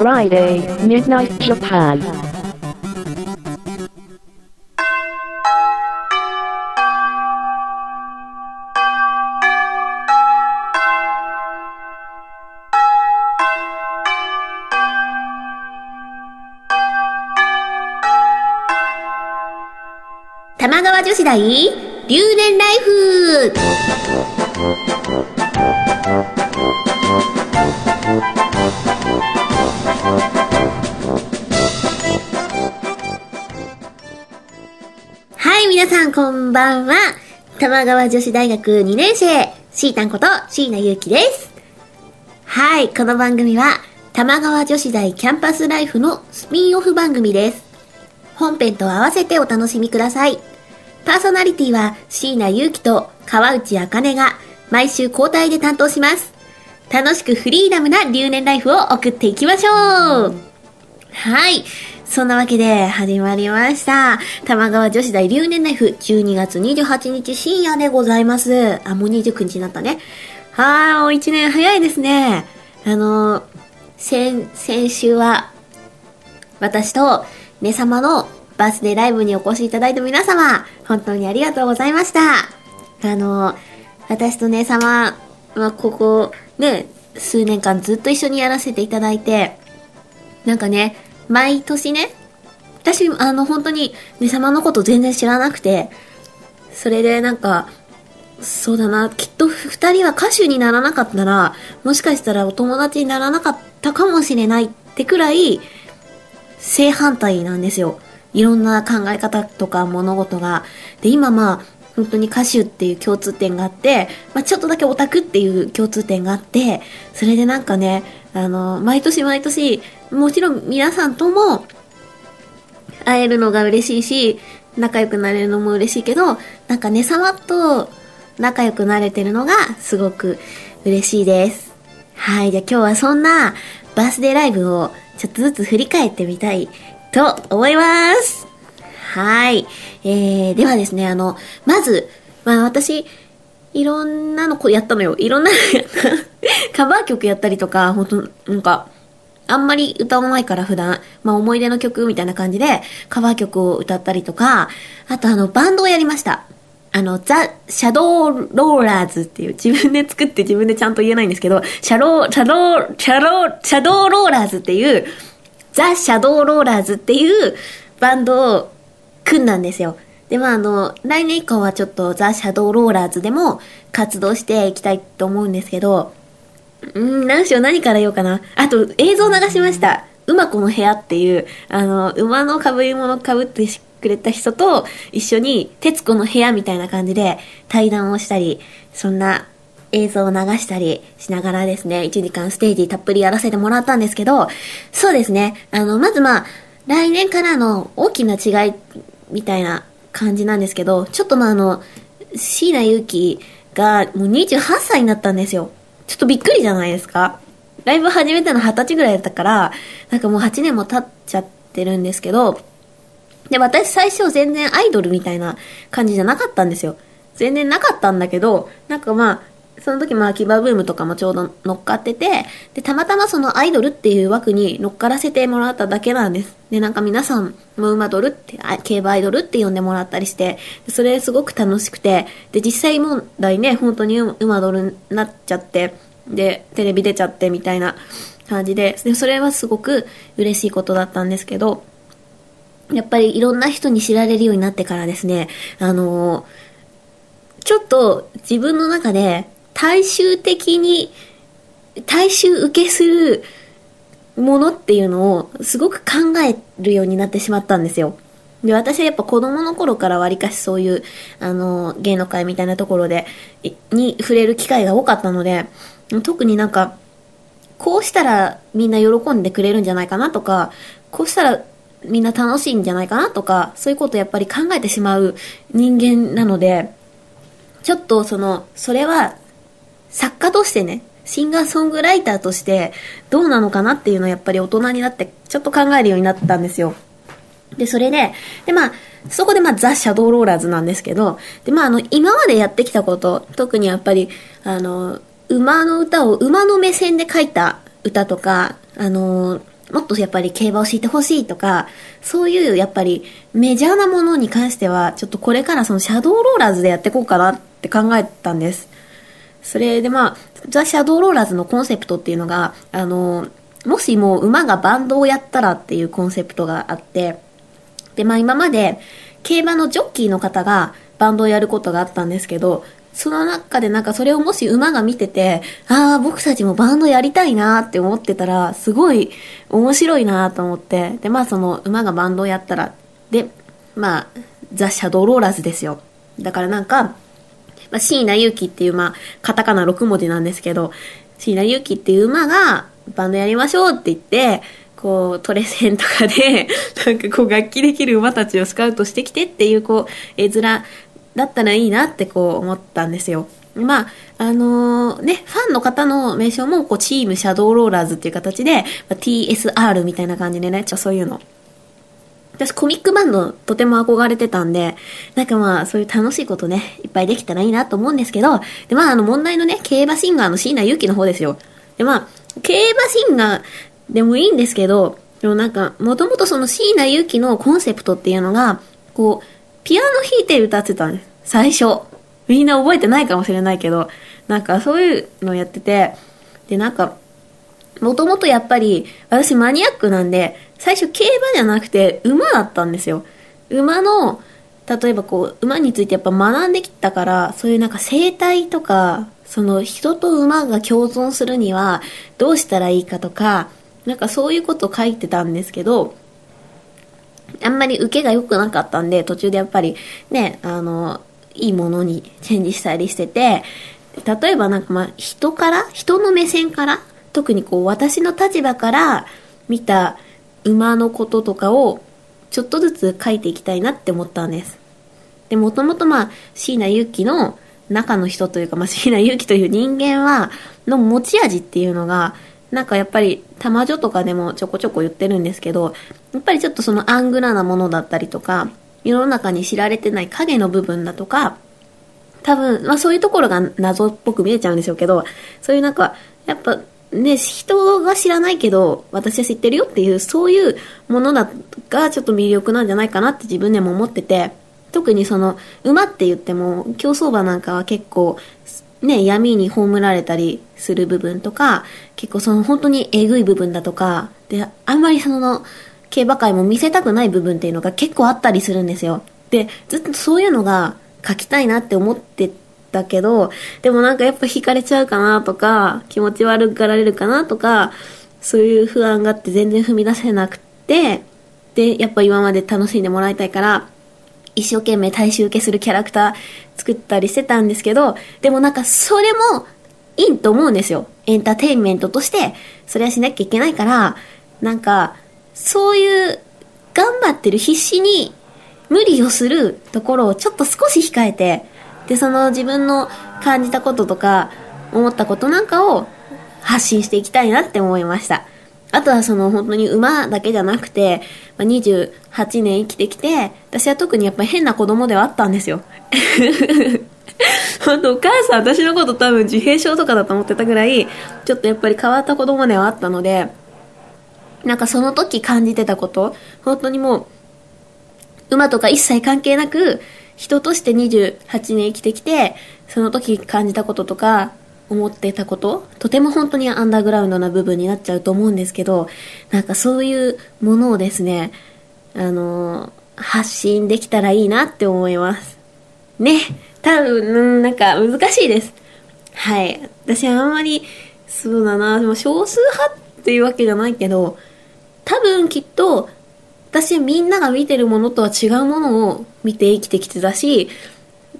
Friday, Midnight Japan. 玉川女子大留年ライフ皆さんこんばんは。玉川女子大学2年生、シータンこと椎名ゆうきです。はい、この番組は、玉川女子大キャンパスライフのスピンオフ番組です。本編と合わせてお楽しみください。パーソナリティは椎名祐希と川内茜が毎週交代で担当します。楽しくフリーダムな留年ライフを送っていきましょうはい。そんなわけで始まりました。玉川女子大留年ライフ12月28日深夜でございます。あ、もう29日になったね。はーい、もう1年早いですね。あの、先、先週は私と、ね様のバースデーライブにお越しいただいた皆様、本当にありがとうございました。あの、私とね様はここ、ね、数年間ずっと一緒にやらせていただいて、なんかね、毎年ね、私、あの、本当に、ね様のこと全然知らなくて、それでなんか、そうだな、きっと二人は歌手にならなかったら、もしかしたらお友達にならなかったかもしれないってくらい、正反対なんですよ。いろんな考え方とか物事が。で、今まあ、本当に歌手っていう共通点があって、まあちょっとだけオタクっていう共通点があって、それでなんかね、あの、毎年毎年、もちろん皆さんとも会えるのが嬉しいし、仲良くなれるのも嬉しいけど、なんかね、様と仲良くなれてるのがすごく嬉しいです。はい。じゃあ今日はそんなバースデーライブをちょっとずつ振り返ってみたいと思います。はい。えー、ではですね、あの、まず、まあ私、いろんなのこうやったのよ。いろんなのやった。カバー曲やったりとか、ほんと、なんか、あんまり歌わないから普段、まあ思い出の曲みたいな感じでカバー曲を歌ったりとか、あとあのバンドをやりました。あの、ザ・シャドーローラーズっていう自分で作って自分でちゃんと言えないんですけど、シャロー、シャロー、シャロー、シャドーローラーズっていう、ザ・シャドーローラーズっていうバンドを組んだんですよ。で、まああの、来年以降はちょっとザ・シャドーローラーズでも活動していきたいと思うんですけど、うん、何しよう、何から言おうかな。あと、映像流しました。馬子の部屋っていう、あの、馬の被り物被ってくれた人と一緒に、徹子の部屋みたいな感じで対談をしたり、そんな映像を流したりしながらですね、1時間ステージたっぷりやらせてもらったんですけど、そうですね、あの、まずまあ、来年からの大きな違いみたいな感じなんですけど、ちょっとまああの、椎名祐希がもう28歳になったんですよ。ちょっとびっくりじゃないですかライブ始めたの二十歳ぐらいだったから、なんかもう8年も経っちゃってるんですけど、で、私最初全然アイドルみたいな感じじゃなかったんですよ。全然なかったんだけど、なんかまあ、その時まあキバブームとかもちょうど乗っかってて、で、たまたまそのアイドルっていう枠に乗っからせてもらっただけなんです。で、なんか皆さんも馬ドルって、競馬アイドルって呼んでもらったりして、それすごく楽しくて、で、実際問題ね、本当に馬ドルになっちゃって、で、テレビ出ちゃってみたいな感じで、で、それはすごく嬉しいことだったんですけど、やっぱりいろんな人に知られるようになってからですね、あのーちょっと自分の中で大衆的に、大衆受けするものっていうのをすごく考えるようになってしまったんですよ。で、私はやっぱ子供の頃からわりかしそういう、あの、芸能界みたいなところで、に触れる機会が多かったので、特になんか、こうしたらみんな喜んでくれるんじゃないかなとか、こうしたらみんな楽しいんじゃないかなとか、そういうことをやっぱり考えてしまう人間なので、ちょっとその、それは作家としてね、シンガーソングライターとしてどうなのかなっていうのをやっぱり大人になってちょっと考えるようになったんですよ。で、それで、で、まあ、そこでまあ、ザ・シャドーローラーズなんですけど、で、まあ、あの、今までやってきたこと、特にやっぱり、あの、馬の歌を馬の目線で書いた歌とか、あの、もっとやっぱり競馬を知ってほしいとか、そういうやっぱりメジャーなものに関しては、ちょっとこれからそのシャドーローラーズでやっていこうかなって考えたんです。それでまあ、ザ・シャドーローラーズのコンセプトっていうのが、あの、もしも馬がバンドをやったらっていうコンセプトがあって、で、まあ今まで競馬のジョッキーの方がバンドをやることがあったんですけど、その中でなんかそれをもし馬が見てて、ああ、僕たちもバンドやりたいなって思ってたら、すごい面白いなと思って、で、まあその馬がバンドをやったら、で、まあ、ザ・シャドーローラーズですよ。だからなんか、まあ、椎名祐希っていう、まあ、カタカナ6文字なんですけど、椎名祐希っていう馬が、バンドやりましょうって言って、こう、トレセンとかで、なんかこう、楽器できる馬たちをスカウトしてきてっていう、こう、絵面だったらいいなってこう思ったんですよ。まあ、あのーね、ファンの方の名称も、こう、チームシャドーローラーズっていう形で、まあ TSR みたいな感じでね、ちょ、そういうの。私コミックバンドとても憧れてたんで、なんかまあそういう楽しいことね、いっぱいできたらいいなと思うんですけど、でまああの問題のね、競馬シンガーの椎名祐希の方ですよ。でまあ、競馬シンガーでもいいんですけど、でもなんか、もともとその椎名祐希のコンセプトっていうのが、こう、ピアノ弾いて歌ってたんです。最初。みんな覚えてないかもしれないけど、なんかそういうのやってて、でなんか、もともとやっぱり、私マニアックなんで、最初競馬じゃなくて馬だったんですよ。馬の、例えばこう、馬についてやっぱ学んできたから、そういうなんか生態とか、その人と馬が共存するにはどうしたらいいかとか、なんかそういうことを書いてたんですけど、あんまり受けが良くなかったんで、途中でやっぱりね、あの、いいものにチェンジしたりしてて、例えばなんかまあ人から、人の目線から、特にこう私の立場から見た馬のこととかをちょっとずつ書いていきたいなって思ったんです。で、もともとまあ椎名祐希の中の人というか、まあ椎名祐希という人間は、の持ち味っていうのが、なんかやっぱり、玉女とかでもちょこちょこ言ってるんですけど、やっぱりちょっとそのアングラなものだったりとか、世の中に知られてない影の部分だとか、多分、まあそういうところが謎っぽく見えちゃうんでしょうけど、そういうなんか、やっぱね、人が知らないけど、私は知ってるよっていう、そういうものだがちょっと魅力なんじゃないかなって自分でも思ってて、特にその、馬って言っても、競走馬なんかは結構、ね、闇に葬られたりする部分とか、結構その本当にえぐい部分だとか、で、あんまりその、競馬界も見せたくない部分っていうのが結構あったりするんですよ。で、ずっとそういうのが書きたいなって思ってたけど、でもなんかやっぱ惹かれちゃうかなとか、気持ち悪がられるかなとか、そういう不安があって全然踏み出せなくて、で、やっぱ今まで楽しんでもらいたいから、一生懸命大衆受けするキャラクター作ったりしてたんですけど、でもなんかそれもいいと思うんですよ。エンターテインメントとして、それはしなきゃいけないから、なんか、そういう頑張ってる必死に無理をするところをちょっと少し控えて、で、その自分の感じたこととか思ったことなんかを発信していきたいなって思いました。あとはその本当に馬だけじゃなくて、ま28年生きてきて、私は特にやっぱ変な子供ではあったんですよ。本当お母さん私のこと多分自閉症とかだと思ってたぐらい、ちょっとやっぱり変わった子供ではあったので、なんかその時感じてたこと、本当にもう、馬とか一切関係なく、人として28年生きてきて、その時感じたこととか、思ってたこと、とても本当にアンダーグラウンドな部分になっちゃうと思うんですけど、なんかそういうものをですね、あのー発信できたらいいなって思います。ね。多分、なんか難しいです。はい。私あんまり、そうだな、でも少数派っていうわけじゃないけど、多分きっと、私みんなが見てるものとは違うものを見て生きてきてたし、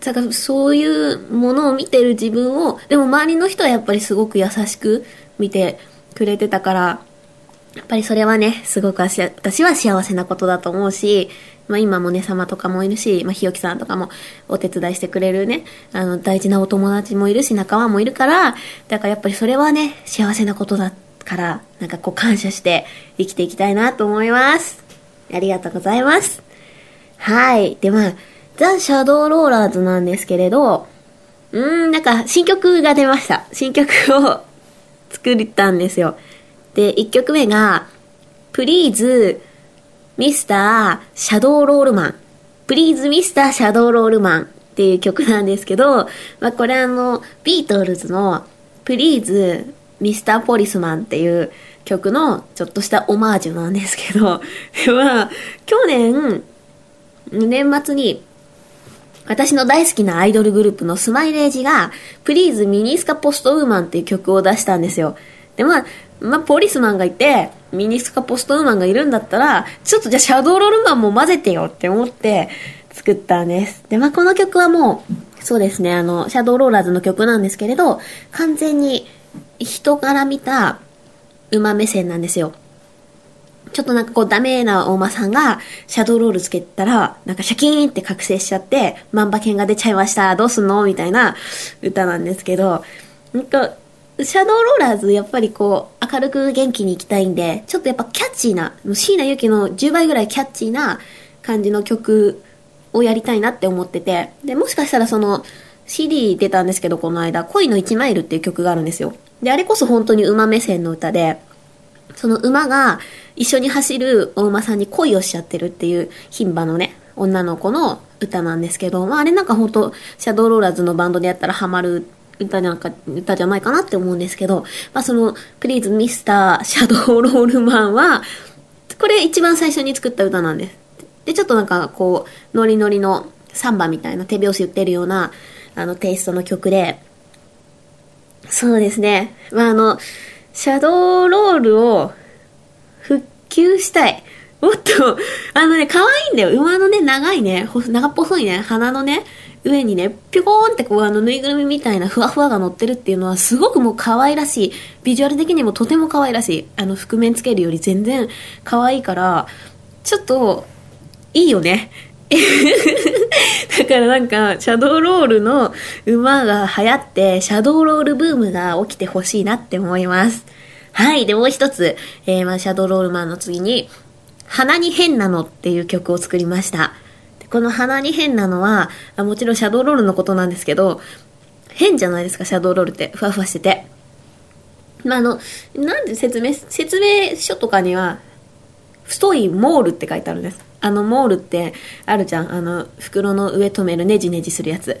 だからそういうものを見てる自分を、でも周りの人はやっぱりすごく優しく見てくれてたから、やっぱりそれはね、すごく私は幸せなことだと思うし、まあ今もね様とかもいるし、まあひよきさんとかもお手伝いしてくれるね、あの大事なお友達もいるし仲間もいるから、だからやっぱりそれはね、幸せなことだから、なんかこう感謝して生きていきたいなと思います。ありがとうございます。はい。で、まあ、ザ・シャドーローラーズなんですけれど、うーん、なんか新曲が出ました。新曲を 作ったんですよ。で、1曲目が、プリーズ、ミスター、シャドーロールマン。プリーズミスターシャドーロールマンっていう曲なんですけど、まあこれあの、ビートルズのプリーズミスターポリスマンっていう曲のちょっとしたオマージュなんですけど、まあ、去年、年末に私の大好きなアイドルグループのスマイレージが、プリーズミニスカポストウーマンっていう曲を出したんですよ。で、まあ、まあ、ポリスマンがいて、ミニスカポストウーマンがいるんだったら、ちょっとじゃあシャドーロールマンも混ぜてよって思って作ったんです。で、まあ、この曲はもう、そうですね、あの、シャドーローラーズの曲なんですけれど、完全に人から見た馬目線なんですよ。ちょっとなんかこうダメな大間さんがシャドーロールつけたら、なんかシャキーンって覚醒しちゃって、万馬券が出ちゃいました、どうすんのみたいな歌なんですけど、なんか、シャドーローラーズやっぱりこう明るく元気に行きたいんで、ちょっとやっぱキャッチーな、椎名ゆきの10倍ぐらいキャッチーな感じの曲をやりたいなって思ってて、で、もしかしたらその CD 出たんですけど、この間、恋の1マイルっていう曲があるんですよ。で、あれこそ本当に馬目線の歌で、その馬が一緒に走るお馬さんに恋をしちゃってるっていう牝馬のね、女の子の歌なんですけど、まああれなんか本当シャドーローラーズのバンドでやったらハマる歌なんか、歌じゃないかなって思うんですけど、まあその、プリーズミスターシャドーロールマンは、これ一番最初に作った歌なんです。で、ちょっとなんかこう、ノリノリのサンバみたいな手拍子言ってるような、あのテイストの曲で、そうですね。まああの、シャドーロールを復旧したい。もっと、あのね、可愛いんだよ。馬のね、長いね、長っぽいね、鼻のね、上にね、ぴょこーんってこう、あの、ぬいぐるみみたいなふわふわが乗ってるっていうのは、すごくもう可愛らしい。ビジュアル的にもとても可愛らしい。あの、覆面つけるより全然可愛いから、ちょっと、いいよね。だからなんか、シャドーロールの馬が流行って、シャドーロールブームが起きてほしいなって思います。はい。で、もう一つ、えー、まあ、シャドーロールマンの次に、鼻に変なのっていう曲を作りました。この鼻に変なのは、もちろんシャドーロールのことなんですけど、変じゃないですか、シャドーロールって。ふわふわしてて。まあ、あの、なんで説明、説明書とかには、太いモールって書いてあるんです。あのモールってあるじゃん。あの、袋の上止めるネジネジするやつ。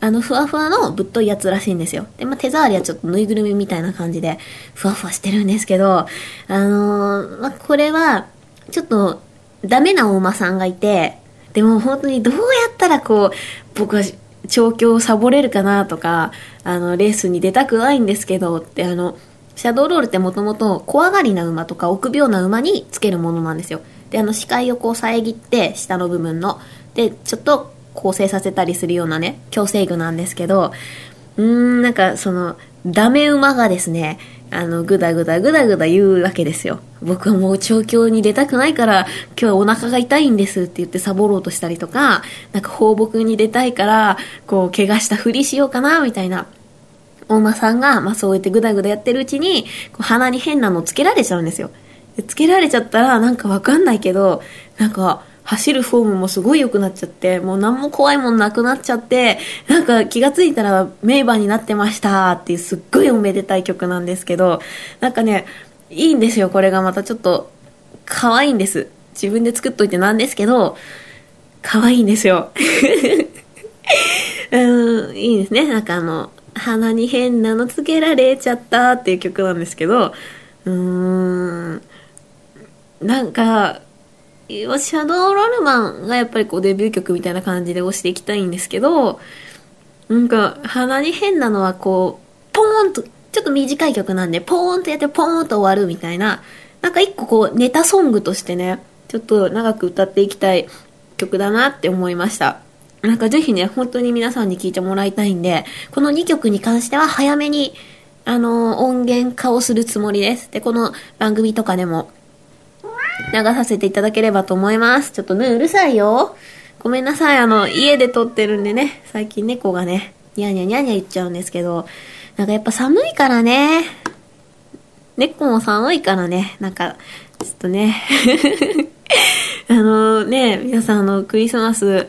あの、ふわふわのぶっといやつらしいんですよ。で、まあ、手触りはちょっとぬいぐるみみたいな感じで、ふわふわしてるんですけど、あのー、まあ、これは、ちょっと、ダメなお馬さんがいて、でも本当にどうやったらこう、僕は調教をサボれるかなとか、あの、レースに出たくないんですけど、ってあの、シャドーロールってもともと怖がりな馬とか臆病な馬につけるものなんですよ。で、あの視界をこう遮って、下の部分の。で、ちょっと構成させたりするようなね、矯正具なんですけど、うーん、なんかその、ダメ馬がですね、あの、ぐだぐだぐだぐだ言うわけですよ。僕はもう調教に出たくないから、今日はお腹が痛いんですって言ってサボろうとしたりとか、なんか放牧に出たいから、こう、怪我したふりしようかな、みたいな。お馬さんが、まあそうやってぐだぐだやってるうちに、こう鼻に変なのつけられちゃうんですよ。つけられちゃったら、なんかわかんないけど、なんか、走るフォームもすごい良くなっちゃって、もう何も怖いもんなくなっちゃって、なんか気がついたら名馬になってましたっていうすっごいおめでたい曲なんですけど、なんかね、いいんですよ、これがまたちょっと、可愛いんです。自分で作っといてなんですけど、可愛いんですよ。うん、いいですね。なんかあの、鼻に変なのつけられちゃったっていう曲なんですけど、うーん、なんか、シャドーロールマンがやっぱりこうデビュー曲みたいな感じで押していきたいんですけど、なんか鼻に変なのはこう、ポーンと、ちょっと短い曲なんで、ポーンとやってポーンと終わるみたいな、なんか一個こうネタソングとしてね、ちょっと長く歌っていきたい曲だなって思いました。なんかぜひね、本当に皆さんに聴いてもらいたいんで、この2曲に関しては早めに、あの、音源化をするつもりです。で、この番組とかでも流させていただければと思います。ちょっとね、うるさいよ。ごめんなさい。あの、家で撮ってるんでね、最近猫がね、ニャーニャーニャニャー言っちゃうんですけど、なんかやっぱ寒いからね、猫も寒いからね、なんか、ちょっとね、あのね、皆さんあの、クリスマス、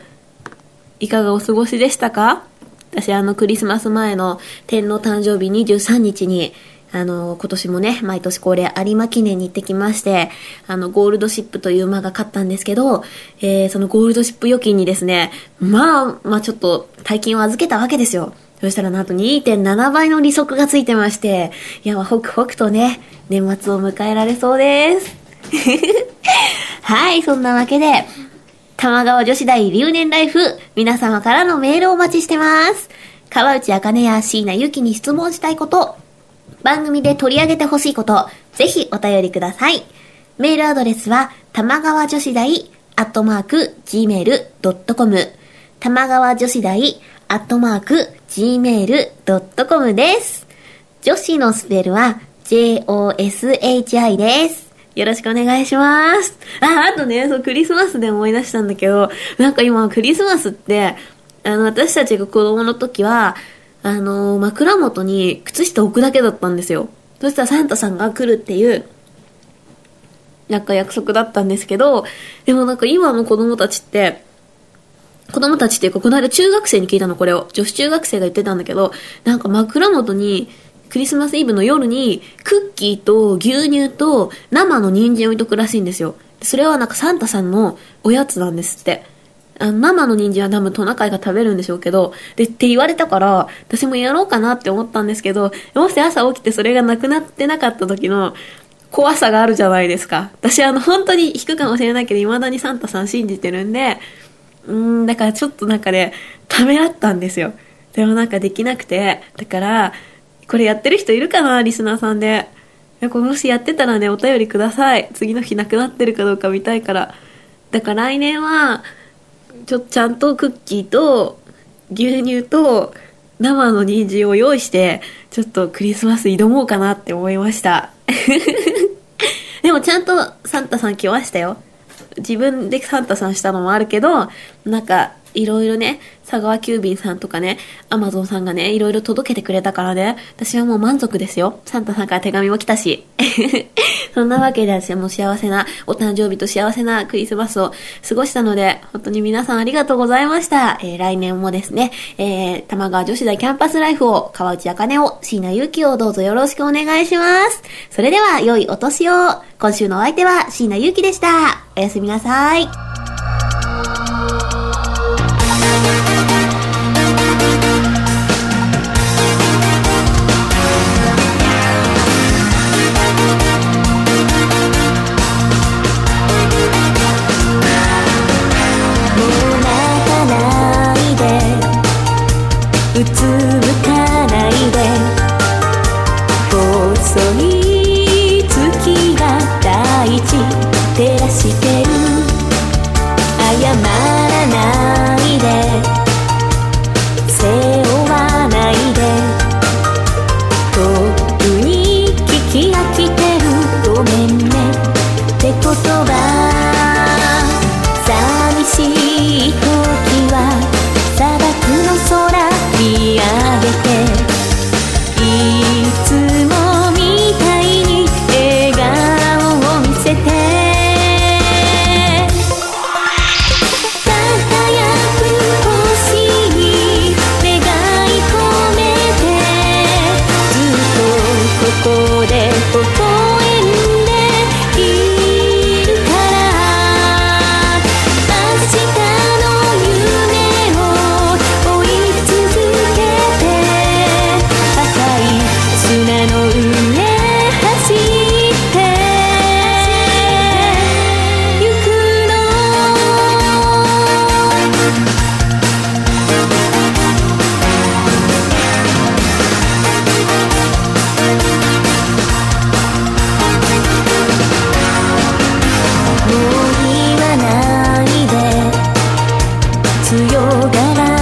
いかがお過ごしでしたか？私あの、クリスマス前の天皇誕生日23日に、あの、今年もね、毎年恒例有馬記念に行ってきまして、あの、ゴールドシップという馬が勝ったんですけど、えー、そのゴールドシップ預金にですね、まあ、まあちょっと大金を預けたわけですよ。そしたらなんと2.7倍の利息がついてまして、いや、ホクホクとね、年末を迎えられそうです。はい、そんなわけで、玉川女子大留年ライフ、皆様からのメールをお待ちしてます。川内茜や椎名ゆきに質問したいこと、番組で取り上げてほしいこと、ぜひお便りください。メールアドレスは、玉川女子大、アットマーク、gmail.com、玉川女子大、アットマーク、gmail.com です。女子のスペルは、joshi です。よろしくお願いします。あ、あとね、そう、クリスマスで思い出したんだけど、なんか今、クリスマスって、あの、私たちが子供の時は、あの、枕元に靴下置くだけだったんですよ。そしたらサンタさんが来るっていう、なんか約束だったんですけど、でもなんか今の子供たちって、子供たちっていうか、この間中学生に聞いたの、これを。女子中学生が言ってたんだけど、なんか枕元に、クリスマスイブの夜に、クッキーと牛乳と生の人参置いとくらしいんですよ。それはなんかサンタさんのおやつなんですって。あの生の人参は多分トナカイが食べるんでしょうけど、で、って言われたから、私もやろうかなって思ったんですけど、もし朝起きてそれがなくなってなかった時の怖さがあるじゃないですか。私あの本当に引くかもしれないけど、未だにサンタさん信じてるんで、うん、だからちょっとなんかね、ためらったんですよ。でもなんかできなくて、だから、これやってる人いるかなリスナーさんで。もしやってたらね、お便りください。次の日なくなってるかどうか見たいから。だから来年は、ちょ、ちゃんとクッキーと、牛乳と、生の人参を用意して、ちょっとクリスマス挑もうかなって思いました。でもちゃんとサンタさん来ましたよ。自分でサンタさんしたのもあるけど、なんか、いろいろね、佐川急便さんとかね、アマゾンさんがね、いろいろ届けてくれたからね、私はもう満足ですよ。サンタさんから手紙も来たし。そんなわけで私はもう幸せな、お誕生日と幸せなクリスマスを過ごしたので、本当に皆さんありがとうございました。えー来年もですね、えー、玉川女子大キャンパスライフを、川内茜を、椎名ゆきをどうぞよろしくお願いします。それでは、良いお年を。今週のお相手は椎名ゆきでした。おやすみなさい。強がら